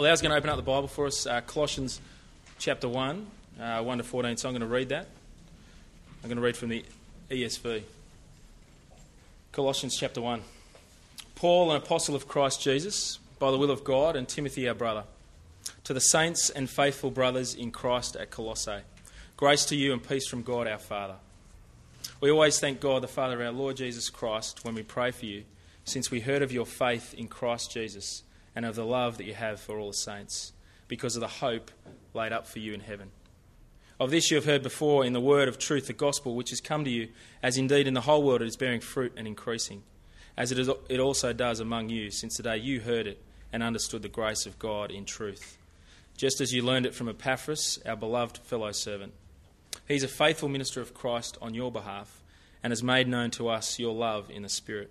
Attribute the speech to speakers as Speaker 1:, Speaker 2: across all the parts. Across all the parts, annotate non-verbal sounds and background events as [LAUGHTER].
Speaker 1: Well, I was going to open up the Bible for us, uh, Colossians chapter 1, uh, 1 to 14. So I'm going to read that. I'm going to read from the ESV. Colossians chapter 1. Paul, an apostle of Christ Jesus, by the will of God, and Timothy, our brother, to the saints and faithful brothers in Christ at Colossae, grace to you and peace from God our Father. We always thank God, the Father of our Lord Jesus Christ, when we pray for you, since we heard of your faith in Christ Jesus and of the love that you have for all the saints, because of the hope laid up for you in heaven. Of this you have heard before in the word of truth, the gospel, which has come to you, as indeed in the whole world it is bearing fruit and increasing, as it, is, it also does among you, since the day you heard it and understood the grace of God in truth, just as you learned it from Epaphras, our beloved fellow servant. He is a faithful minister of Christ on your behalf and has made known to us your love in the Spirit.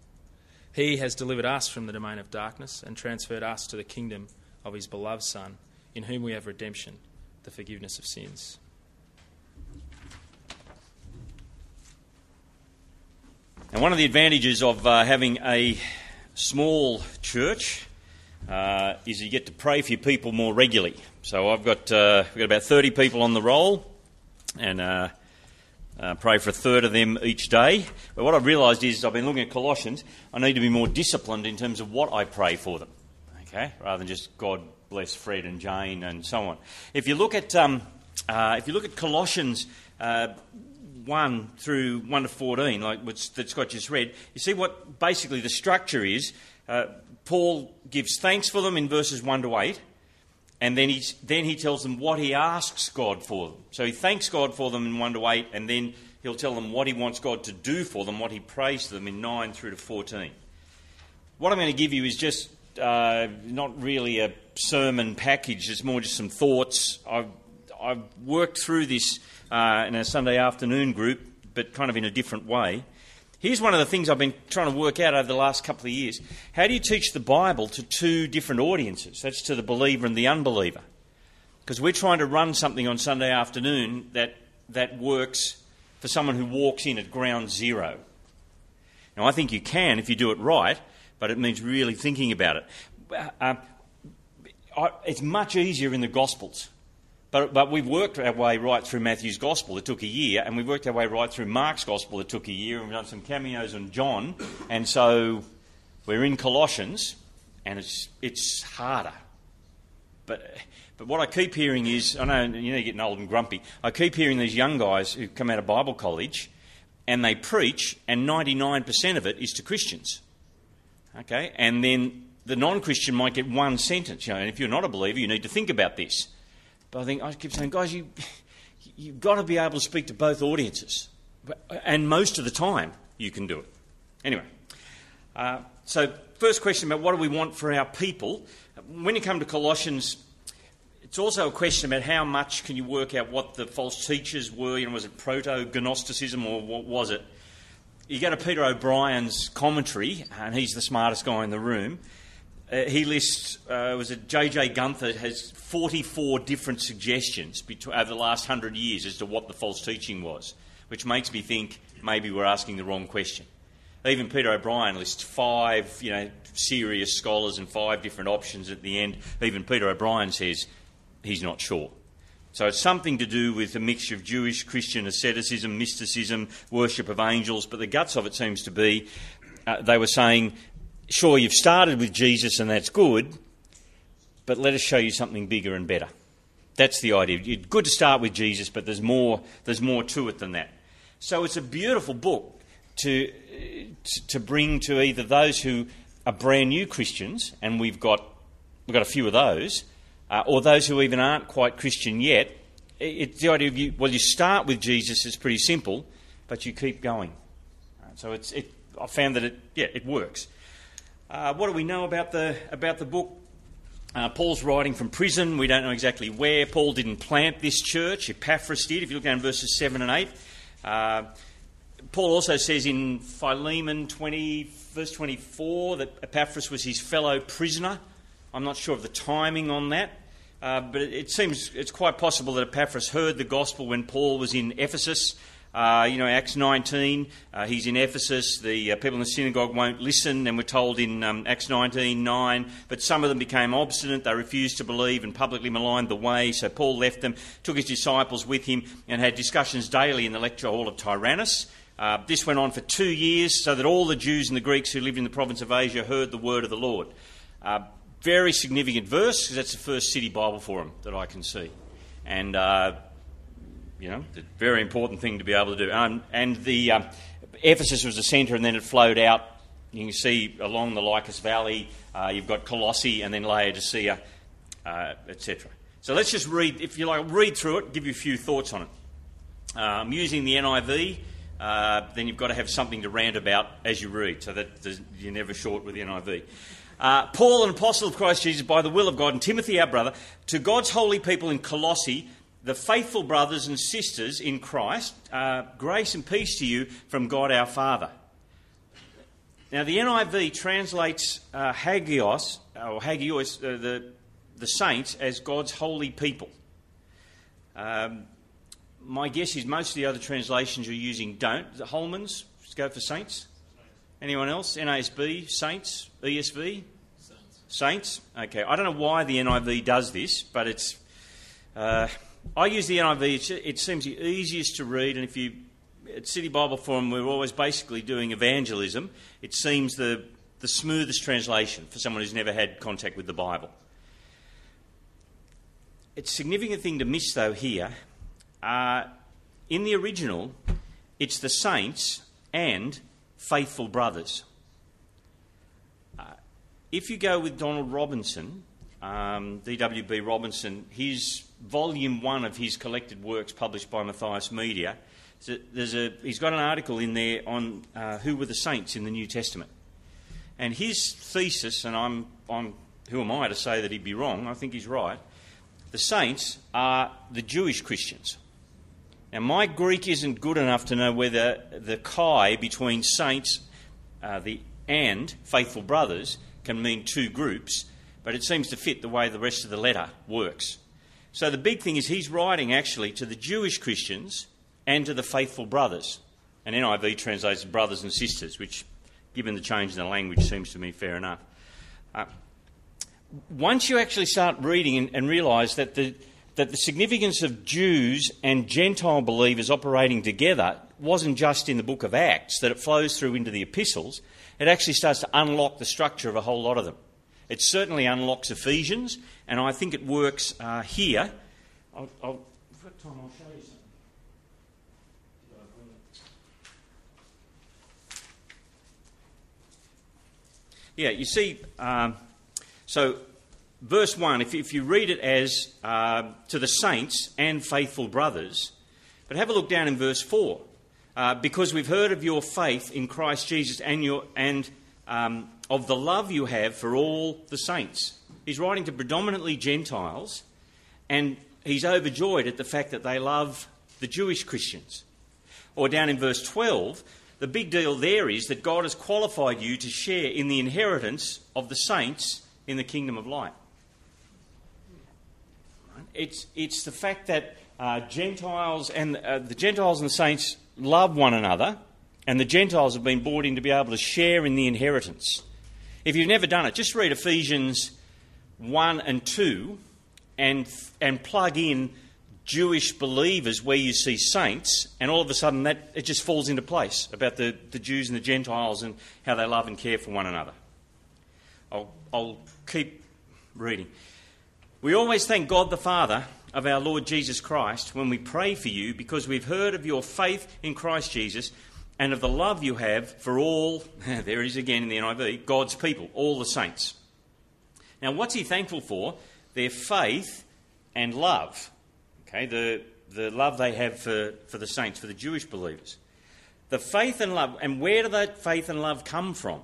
Speaker 1: He has delivered us from the domain of darkness and transferred us to the kingdom of his beloved Son, in whom we have redemption, the forgiveness of sins.
Speaker 2: And one of the advantages of uh, having a small church uh, is you get to pray for your people more regularly. So I've got uh, we've got about thirty people on the roll, and uh, pray for a third of them each day. But what I've realised is I've been looking at Colossians. I need to be more disciplined in terms of what I pray for them. Okay, rather than just God bless Fred and Jane and so on. If you look at um, uh, if you look at Colossians. Uh, 1 through 1 to 14, like which, that Scott just read, you see what basically the structure is. Uh, Paul gives thanks for them in verses 1 to 8, and then, he's, then he tells them what he asks God for them. So he thanks God for them in 1 to 8, and then he'll tell them what he wants God to do for them, what he prays to them in 9 through to 14. What I'm going to give you is just uh, not really a sermon package, it's more just some thoughts. I've, I've worked through this uh, in a Sunday afternoon group, but kind of in a different way. Here's one of the things I've been trying to work out over the last couple of years. How do you teach the Bible to two different audiences? That's to the believer and the unbeliever. Because we're trying to run something on Sunday afternoon that, that works for someone who walks in at ground zero. Now, I think you can if you do it right, but it means really thinking about it. Uh, it's much easier in the Gospels but, but we've worked our way right through Matthew's Gospel. It took a year, and we've worked our way right through Mark's Gospel. It took a year, and we've done some cameos on John. And so we're in Colossians, and it's, it's harder. But, but what I keep hearing is I know, you're getting old and grumpy. I keep hearing these young guys who come out of Bible college and they preach, and 99% of it is to Christians. Okay? And then the non Christian might get one sentence. You know, and if you're not a believer, you need to think about this. But I think I keep saying, guys, you, you've got to be able to speak to both audiences. And most of the time, you can do it. Anyway, uh, so first question about what do we want for our people? When you come to Colossians, it's also a question about how much can you work out what the false teachers were. You know, was it proto Gnosticism or what was it? You go to Peter O'Brien's commentary, and he's the smartest guy in the room. Uh, he lists, uh, was it J.J. Gunther has 44 different suggestions between, over the last hundred years as to what the false teaching was, which makes me think maybe we're asking the wrong question. Even Peter O'Brien lists five, you know, serious scholars and five different options at the end. Even Peter O'Brien says he's not sure. So it's something to do with a mixture of Jewish, Christian asceticism, mysticism, worship of angels, but the guts of it seems to be uh, they were saying sure, you've started with Jesus and that's good, but let us show you something bigger and better. That's the idea. It's good to start with Jesus, but there's more, there's more to it than that. So it's a beautiful book to, to bring to either those who are brand new Christians, and we've got, we've got a few of those, uh, or those who even aren't quite Christian yet. It's the idea of you, well, you start with Jesus, it's pretty simple, but you keep going. So it's, it, I found that it, yeah, it works. Uh, what do we know about the, about the book? Uh, Paul's writing from prison. We don't know exactly where. Paul didn't plant this church. Epaphras did. If you look down verses 7 and 8. Uh, Paul also says in Philemon 20, verse 24, that Epaphras was his fellow prisoner. I'm not sure of the timing on that. Uh, but it, it, seems it's quite possible that Epaphras heard the gospel when Paul was in Ephesus. Uh, you know, Acts 19, uh, he's in Ephesus. The uh, people in the synagogue won't listen, and we're told in um, Acts 19 9. But some of them became obstinate. They refused to believe and publicly maligned the way. So Paul left them, took his disciples with him, and had discussions daily in the lecture hall of Tyrannus. Uh, this went on for two years, so that all the Jews and the Greeks who lived in the province of Asia heard the word of the Lord. Uh, very significant verse because that's the first city Bible forum that I can see. And, you know, a very important thing to be able to do. Um, and the um, Ephesus was the centre, and then it flowed out. You can see along the Lycus Valley, uh, you've got Colossae and then Laodicea, uh, etc. So let's just read, if you like, read through it, give you a few thoughts on it. Uh, I'm using the NIV. Uh, then you've got to have something to rant about as you read, so that you're never short with the NIV. Uh, Paul, an apostle of Christ Jesus, by the will of God, and Timothy, our brother, to God's holy people in Colossae, the faithful brothers and sisters in Christ, uh, grace and peace to you from God our Father. Now, the NIV translates uh, hagios, or hagios, uh, the, the saints, as God's holy people. Um, my guess is most of the other translations you're using don't. The Holman's go for saints. Anyone else? NASB, Saints, ESV? Saints. Saints? Okay. I don't know why the NIV does this, but it's. Uh, I use the NIV, it seems the easiest to read, and if you. At City Bible Forum, we're always basically doing evangelism. It seems the, the smoothest translation for someone who's never had contact with the Bible. It's a significant thing to miss, though, here. Uh, in the original, it's the saints and faithful brothers. Uh, if you go with Donald Robinson, um, D.W.B. Robinson, his volume one of his collected works published by Matthias Media, there's a, he's got an article in there on uh, who were the saints in the New Testament. And his thesis, and I'm, I'm, who am I to say that he'd be wrong? I think he's right. The saints are the Jewish Christians. Now, my Greek isn't good enough to know whether the kai between saints uh, the, and faithful brothers can mean two groups, but it seems to fit the way the rest of the letter works. So the big thing is he's writing actually to the Jewish Christians and to the faithful brothers. And NIV translates brothers and sisters, which, given the change in the language, seems to me fair enough. Uh, once you actually start reading and, and realise that the, that the significance of Jews and Gentile believers operating together wasn't just in the book of Acts, that it flows through into the epistles. It actually starts to unlock the structure of a whole lot of them. It certainly unlocks Ephesians, and I think it works uh, here. I'll, I'll, time, I'll show you something. Yeah, you see, um, so verse 1, if, if you read it as uh, to the saints and faithful brothers, but have a look down in verse 4. Uh, because we've heard of your faith in Christ Jesus and, your, and um, of the love you have for all the saints. He's writing to predominantly Gentiles, and he's overjoyed at the fact that they love the Jewish Christians. Or down in verse 12, the big deal there is that God has qualified you to share in the inheritance of the saints in the kingdom of light. It's, it's the fact that uh, Gentiles and uh, the Gentiles and the saints love one another, and the Gentiles have been brought in to be able to share in the inheritance. If you've never done it, just read Ephesians 1 and 2 and, and plug in Jewish believers where you see saints, and all of a sudden that it just falls into place about the, the Jews and the Gentiles and how they love and care for one another. I'll, I'll keep reading. We always thank God the Father of our Lord Jesus Christ when we pray for you because we've heard of your faith in Christ Jesus and of the love you have for all, [LAUGHS] there it is again in the NIV, God's people, all the saints. Now, what's he thankful for? Their faith and love. Okay, the, the love they have for, for the saints, for the Jewish believers. The faith and love, and where do that faith and love come from?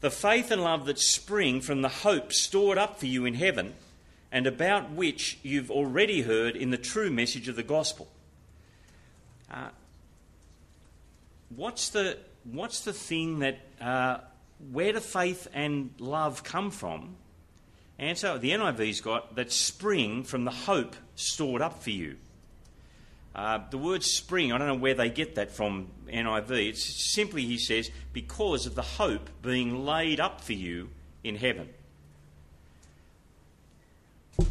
Speaker 2: the faith and love that spring from the hope stored up for you in heaven and about which you've already heard in the true message of the gospel. Uh, what's, the, what's the thing that, uh, where do faith and love come from? Answer the NIV's got that spring from the hope stored up for you. Uh, the word spring, I don't know where they get that from, NIV. It's simply, he says, because of the hope being laid up for you in heaven.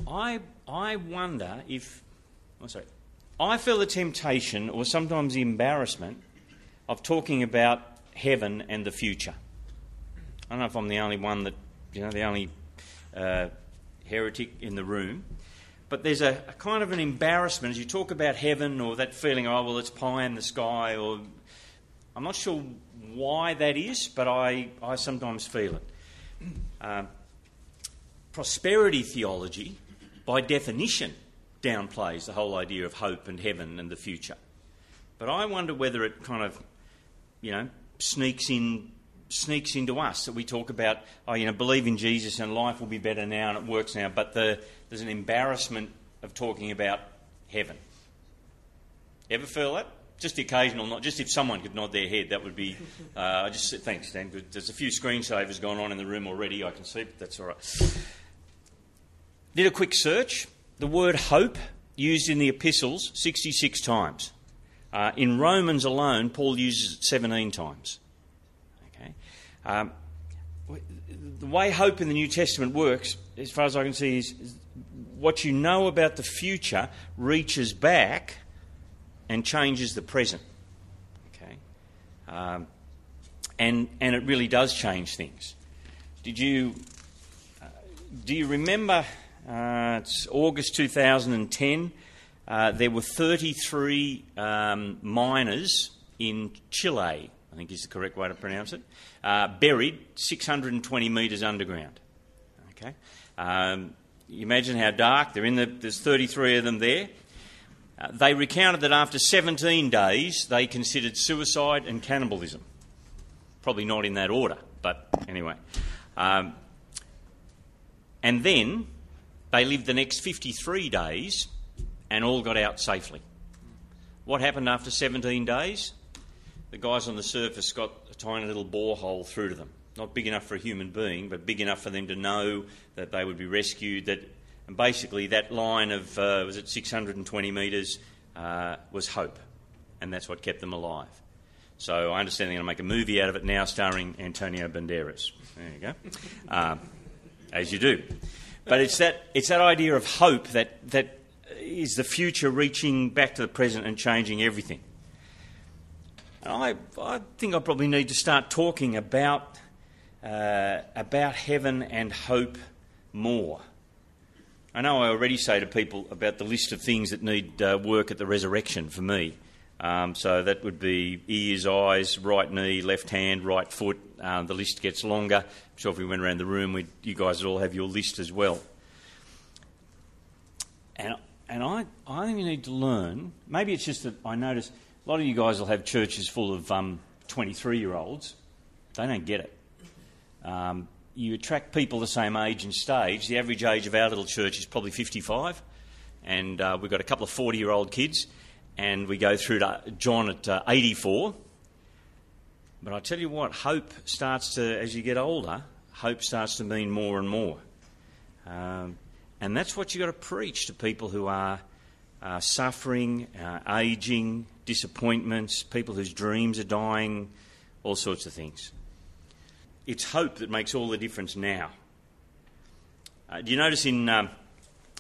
Speaker 2: I, I wonder if, oh, sorry, I feel the temptation or sometimes the embarrassment of talking about heaven and the future. I don't know if I'm the only one that, you know, the only uh, heretic in the room. But there's a, a, kind of an embarrassment as you talk about heaven or that feeling, oh, well, it's pie in the sky, or I'm not sure why that is, but I, I sometimes feel it. Uh, prosperity theology, by definition, downplays the whole idea of hope and heaven and the future. But I wonder whether it kind of, you know, sneaks in sneaks into us that we talk about, oh, you know, believe in Jesus and life will be better now and it works now, but the, there's an embarrassment of talking about heaven. Ever feel that? Just the occasional, not just if someone could nod their head, that would be. [LAUGHS] Uh, I just thanks, Dan. Good. There's a few screensavers going on in the room already. I can see, but that's all right. Did a quick search. The word hope used in the epistles 66 times. Uh, in Romans alone, Paul uses it 17 times. Um, the way hope in the New Testament works, as far as I can see, is, is what you know about the future reaches back and changes the present. Okay, um, and and it really does change things. Did you uh, do you remember? Uh, it's August 2010. Uh, there were 33 um, miners in Chile I think is the correct way to pronounce it, uh, buried 620 metres underground. Okay, um, you imagine how dark they're in. The, there's 33 of them there. Uh, they recounted that after 17 days, they considered suicide and cannibalism. Probably not in that order, but anyway. Um, and then they lived the next 53 days and all got out safely. What happened after 17 days? the guys on the surface got a tiny little borehole through to them. Not big enough for a human being, but big enough for them to know that they would be rescued. That, and basically, that line of, uh, was it 620 metres, uh, was hope. And that's what kept them alive. So I understand they're going to make a movie out of it now starring Antonio Banderas. There you go. Um, as you do. But it's that, it's that idea of hope that, that is the future reaching back to the present and changing everything. I, I think I probably need to start talking about, uh, about heaven and hope more. I know I already say to people about the list of things that need uh, work at the resurrection for me. Um, so that would be ears, eyes, right knee, left hand, right foot. Um, the list gets longer. I'm sure if we went around the room, you guys would all have your list as well. And, and I, I think we need to learn. Maybe it's just that I notice a lot of you guys will have churches full of 23 um, year olds. They don't get it. Um, you attract people the same age and stage. The average age of our little church is probably 55, and uh, we've got a couple of 40 year old kids, and we go through to John at uh, 84. But I tell you what, hope starts to, as you get older, hope starts to mean more and more. Um, and that's what you've got to preach to people who are uh, suffering, uh, aging, disappointments, people whose dreams are dying, all sorts of things. It's hope that makes all the difference now. Uh, do you notice in, um,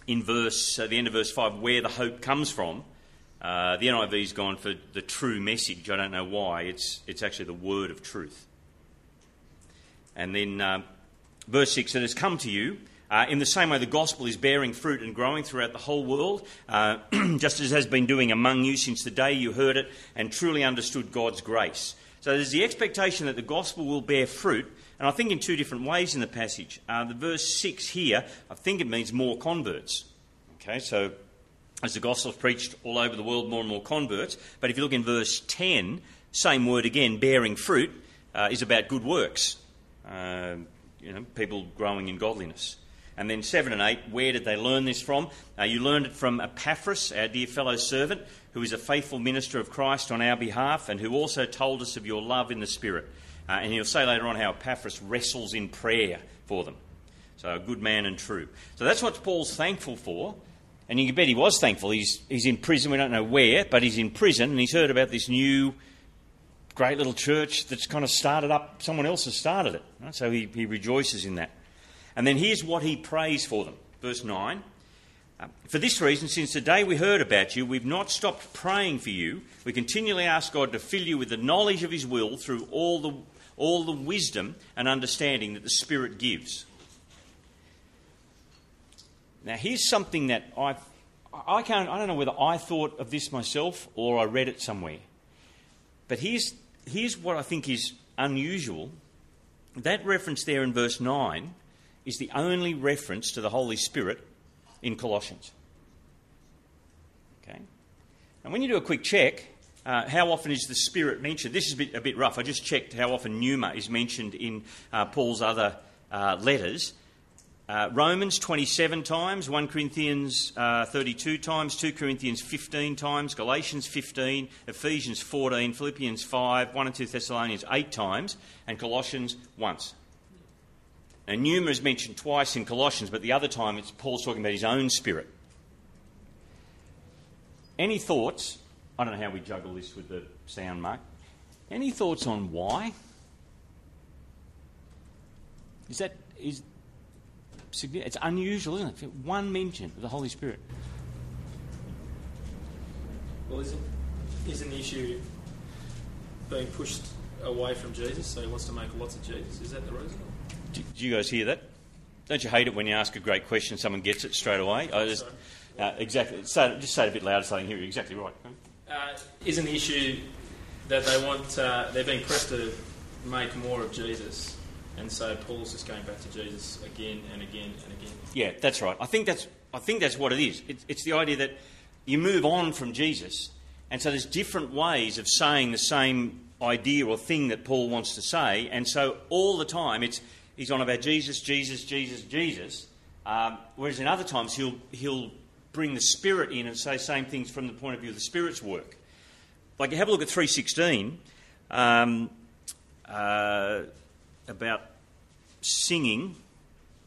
Speaker 2: in verse, the end of verse 5 where the hope comes from? Uh, the NIV's gone for the true message. I don't know why. It's, it's actually the word of truth. And then um, verse 6 that has come to you uh, in the same way, the gospel is bearing fruit and growing throughout the whole world, uh, [CLEARS THROAT] just as it has been doing among you since the day you heard it and truly understood God's grace. So there's the expectation that the gospel will bear fruit, and I think in two different ways in the passage. Uh, the verse 6 here, I think it means more converts. Okay, so as the gospel is preached all over the world, more and more converts. But if you look in verse 10, same word again, bearing fruit, uh, is about good works. uh, you know, people growing in godliness. And then 7 and 8, where did they learn this from? Uh, you learned it from Epaphras, our dear fellow servant, who is a faithful minister of Christ on our behalf and who also told us of your love in the Spirit. Uh, and he'll say later on how Epaphras wrestles in prayer for them. So, a good man and true. So, that's what Paul's thankful for. And you can bet he was thankful. He's, he's in prison, we don't know where, but he's in prison and he's heard about this new great little church that's kind of started up, someone else has started it. Right? So he, he rejoices in that. And then here's what he prays for them. Verse 9. Uh, for this reason, since the day we heard about you, we've not stopped praying for you. We continually ask God to fill you with the knowledge of His will through all the, all the wisdom and understanding that the Spirit gives. Now, here's something that I, I, can't, I don't know whether I thought of this myself or I read it somewhere. But here's, here's what I think is unusual. That reference there in verse 9 is the only reference to the Holy Spirit in Colossians. Okay? And when you do a quick check, uh, how often is the Spirit mentioned? This is a bit, a bit, rough. I just checked how often pneuma is mentioned in uh, Paul's other uh, letters. Uh, Romans 27 times, 1 Corinthians uh, 32 times, 2 Corinthians 15 times, Galatians 15, Ephesians 14, Philippians 5, 1 and 2 Thessalonians 8 times, and Colossians once. Now, pneuma is mentioned twice in Colossians, but the other time it's Paul's talking about his own spirit. Any thoughts? I don't know how we juggle this with the sound, Mark. Any thoughts on why? Is that is it's unusual, isn't it? One mention of the Holy Spirit.
Speaker 1: Well, isn't, isn't the issue being pushed away from Jesus, so he wants to make lots of Jesus? Is that the reason?
Speaker 2: Do, do you guys hear that? Don't you hate it when you ask a great question, and someone gets it straight away? I just, uh, exactly. Say, just say it a bit louder so I can hear you. Exactly right.
Speaker 1: Uh, isn't the issue that they want? Uh, they're being pressed to make more of Jesus, and so Paul's just going back to Jesus again and again and again.
Speaker 2: Yeah, that's right. I think that's, I think that's what it is. It, it's the idea that you move on from Jesus, and so there's different ways of saying the same idea or thing that Paul wants to say, and so all the time it's he's on about Jesus, Jesus, Jesus, Jesus. Um, whereas in other times he'll he'll bring the Spirit in and say same things from the point of view of the Spirit's work. Like you have a look at three sixteen. Um, uh, about singing.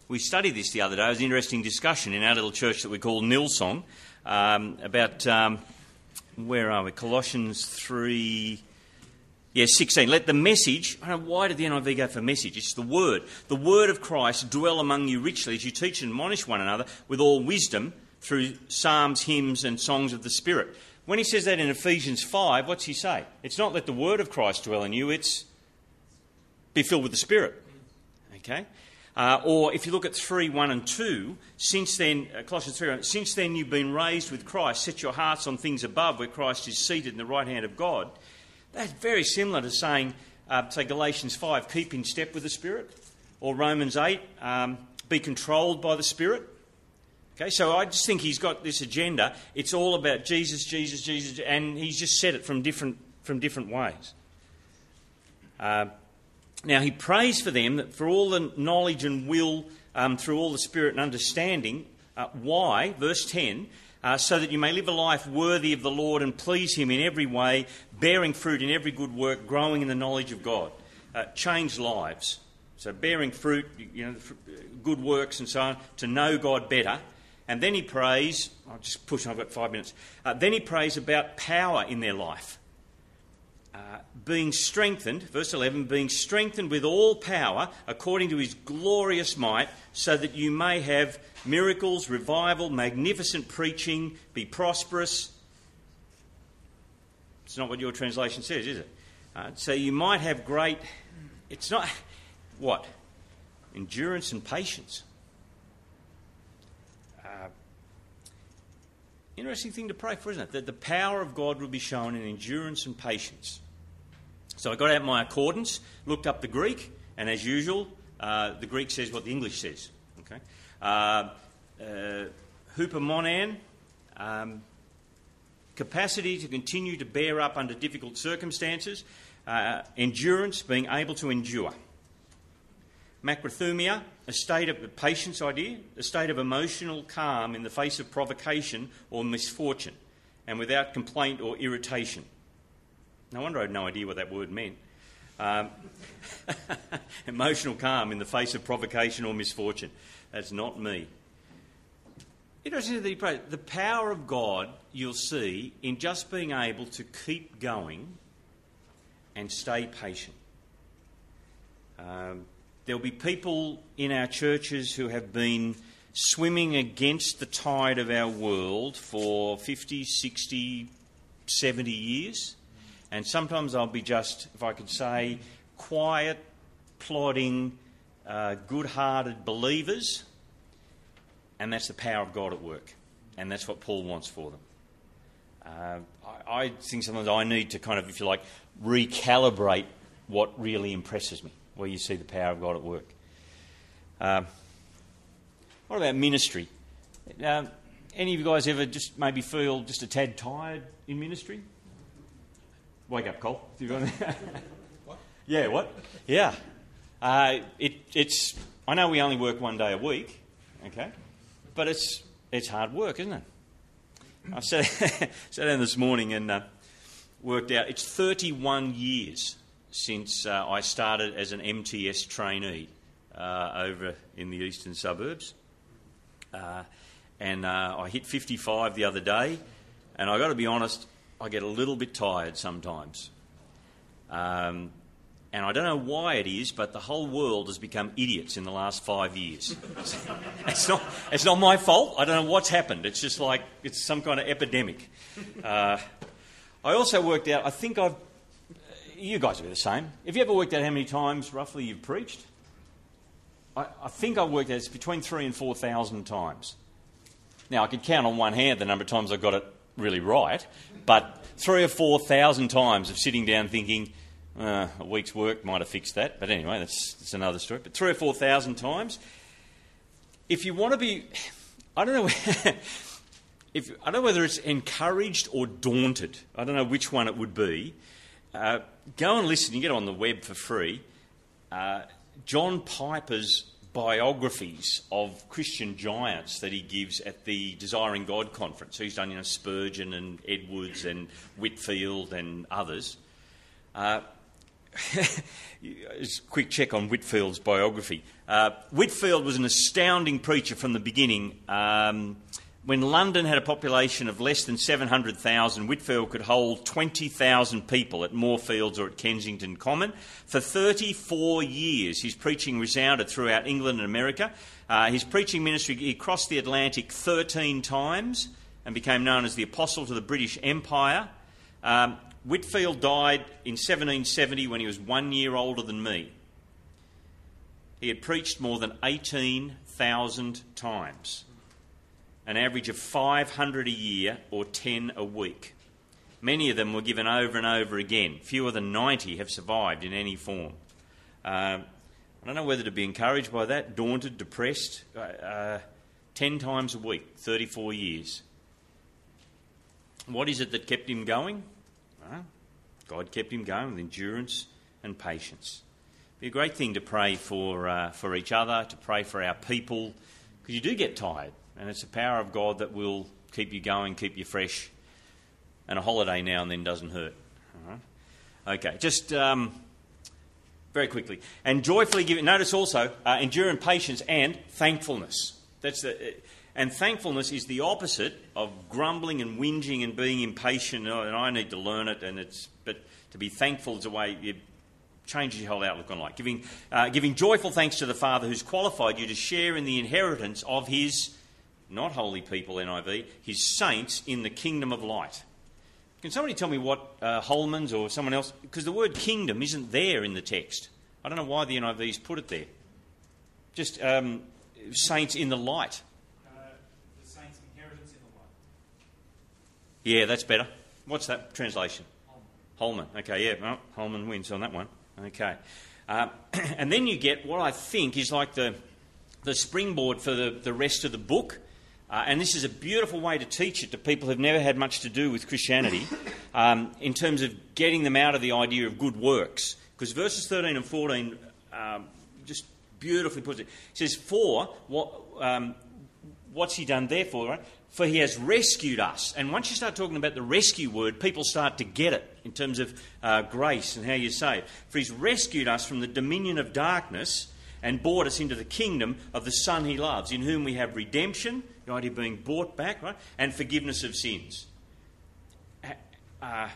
Speaker 2: We studied this the other day. It was an interesting discussion in our little church that we call Nilsong um, about um, where are we? Colossians 3. Yeah, 16. Let the message, I don't know, why did the NIV go for message? It's the word. The word of Christ dwell among you richly as you teach and admonish one another with all wisdom through psalms, hymns, and songs of the Spirit. When he says that in Ephesians 5, what's he say? It's not let the word of Christ dwell in you, it's be filled with the Spirit. Okay? Uh, or if you look at 3 1 and 2, since then, uh, Colossians 3 1, since then you've been raised with Christ, set your hearts on things above where Christ is seated in the right hand of God. That's very similar to saying, uh, say, Galatians 5, keep in step with the Spirit, or Romans 8, um, be controlled by the Spirit. Okay, so I just think he's got this agenda. It's all about Jesus, Jesus, Jesus, and he's just said it from different, from different ways. Uh, now, he prays for them that for all the knowledge and will um, through all the spirit and understanding. Uh, why? Verse 10 uh, so that you may live a life worthy of the Lord and please Him in every way, bearing fruit in every good work, growing in the knowledge of God. Uh, change lives. So, bearing fruit, you know, good works and so on, to know God better. And then he prays, I'll just push, I've got five minutes. Uh, then he prays about power in their life. Uh, being strengthened, verse 11, being strengthened with all power according to his glorious might, so that you may have miracles, revival, magnificent preaching, be prosperous. It's not what your translation says, is it? Uh, so you might have great, it's not, what? Endurance and patience. Uh, interesting thing to pray for, isn't it? That the power of God will be shown in endurance and patience. So I got out my accordance, looked up the Greek, and as usual, uh, the Greek says what the English says. Okay, uh, uh, hupomonan, um, capacity to continue to bear up under difficult circumstances, uh, endurance, being able to endure. Macrothumia, a state of patience idea, a state of emotional calm in the face of provocation or misfortune, and without complaint or irritation. No wonder I had no idea what that word meant. Um, [LAUGHS] emotional calm in the face of provocation or misfortune. That's not me. Interesting that he prayed. The power of God you'll see in just being able to keep going and stay patient. Um, there'll be people in our churches who have been swimming against the tide of our world for 50, 60, 70 years. And sometimes I'll be just, if I could say, quiet, plodding, uh, good hearted believers. And that's the power of God at work. And that's what Paul wants for them. Uh, I, I think sometimes I need to kind of, if you like, recalibrate what really impresses me, where you see the power of God at work. Uh, what about ministry? Uh, any of you guys ever just maybe feel just a tad tired in ministry? Wake up, Cole. [LAUGHS] what? Yeah, what? Yeah. Uh, it, it's. I know we only work one day a week, okay, but it's it's hard work, isn't it? I sat, [LAUGHS] sat down this morning and uh, worked out it's 31 years since uh, I started as an MTS trainee uh, over in the eastern suburbs. Uh, and uh, I hit 55 the other day, and I've got to be honest, I get a little bit tired sometimes. Um, and I don't know why it is, but the whole world has become idiots in the last five years. [LAUGHS] it's, not, it's not my fault. I don't know what's happened. It's just like it's some kind of epidemic. Uh, I also worked out, I think I've. You guys are the same. Have you ever worked out how many times roughly you've preached? I, I think I worked out it's between three and four thousand times. Now, I could count on one hand the number of times I got it really right, but three or four thousand times of sitting down thinking, uh, a week's work might have fixed that, but anyway, that's, that's another story. But three or four thousand times. If you want to be, [SIGHS] I don't know, [LAUGHS] if I don't know whether it's encouraged or daunted. I don't know which one it would be. Uh, go and listen. You get on the web for free. Uh, John Piper's biographies of Christian giants that he gives at the Desiring God conference. So he's done, you know, Spurgeon and Edwards and Whitefield and others. Uh, [LAUGHS] quick check on Whitefield's biography. Uh, Whitefield was an astounding preacher from the beginning. Um, when London had a population of less than 700,000, Whitefield could hold 20,000 people at Moorfields or at Kensington Common. For 34 years, his preaching resounded throughout England and America. Uh, his preaching ministry, he crossed the Atlantic 13 times and became known as the Apostle to the British Empire. Um, Whitefield died in 1770 when he was one year older than me. He had preached more than 18,000 times an average of 500 a year or 10 a week. Many of them were given over and over again. Fewer than 90 have survived in any form. Uh, I don't know whether to be encouraged by that, daunted, depressed. Uh, uh, 10 times a week, 34 years. What is it that kept him going? God kept him going with endurance and patience. It'd be a great thing to pray for, uh, for each other, to pray for our people, because you do get tired. And it's the power of God that will keep you going, keep you fresh. And a holiday now and then doesn't hurt. Okay, just um, very quickly. And joyfully giving, notice also, uh, endure patience and thankfulness. That's the, uh, and thankfulness is the opposite of grumbling and whinging and being impatient. And I need to learn it. And it's, but to be thankful is a way it changes your whole outlook on life. Giving, uh, giving joyful thanks to the Father who's qualified you to share in the inheritance of His not holy people, NIV, his saints in the kingdom of light. Can somebody tell me what uh, Holman's or someone else, because the word kingdom isn't there in the text. I don't know why the NIV's put it there. Just um, saints in the light.
Speaker 3: Uh, the saints' inheritance in the light.
Speaker 2: Yeah, that's better. What's that translation? Holman. Holman. Okay, yeah, well, Holman wins on that one. Okay. Uh, [CLEARS THROAT] and then you get what I think is like the, the springboard for the, the rest of the book. Uh, and this is a beautiful way to teach it to people who've never had much to do with Christianity [COUGHS] um, in terms of getting them out of the idea of good works. Because verses 13 and 14 um, just beautifully puts it. He says, For, what, um, what's he done therefore? Right? For he has rescued us. And once you start talking about the rescue word, people start to get it in terms of uh, grace and how you say it. For he's rescued us from the dominion of darkness and brought us into the kingdom of the Son he loves, in whom we have redemption, the idea of being bought back, right? And forgiveness of sins. Uh,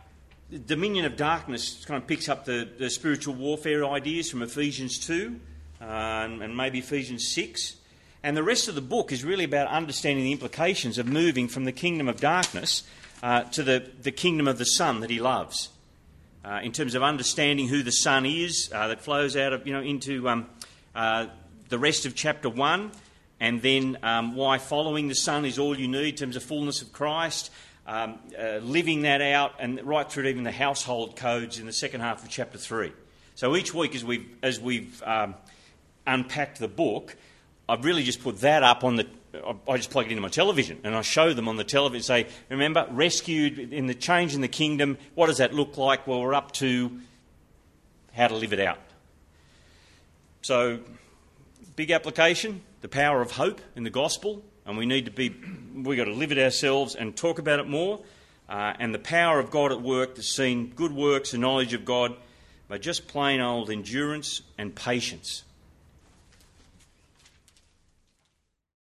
Speaker 2: the dominion of darkness kind of picks up the, the spiritual warfare ideas from Ephesians 2 uh, and, and maybe Ephesians 6. And the rest of the book is really about understanding the implications of moving from the kingdom of darkness uh, to the, the kingdom of the Son that he loves. Uh, in terms of understanding who the Son is, uh, that flows out of, you know, into um, uh, the rest of chapter 1, and then um, why following the Son is all you need in terms of fullness of Christ, um, uh, living that out, and right through to even the household codes in the second half of chapter 3. So each week, as we've, as we've um, unpacked the book, I've really just put that up on the. I just plug it into my television and I show them on the television. Say, remember, rescued in the change in the kingdom. What does that look like? Well, we're up to how to live it out. So, big application: the power of hope in the gospel, and we need to be. We've got to live it ourselves and talk about it more. Uh, and the power of God at work that's seen good works and knowledge of God, but just plain old endurance and patience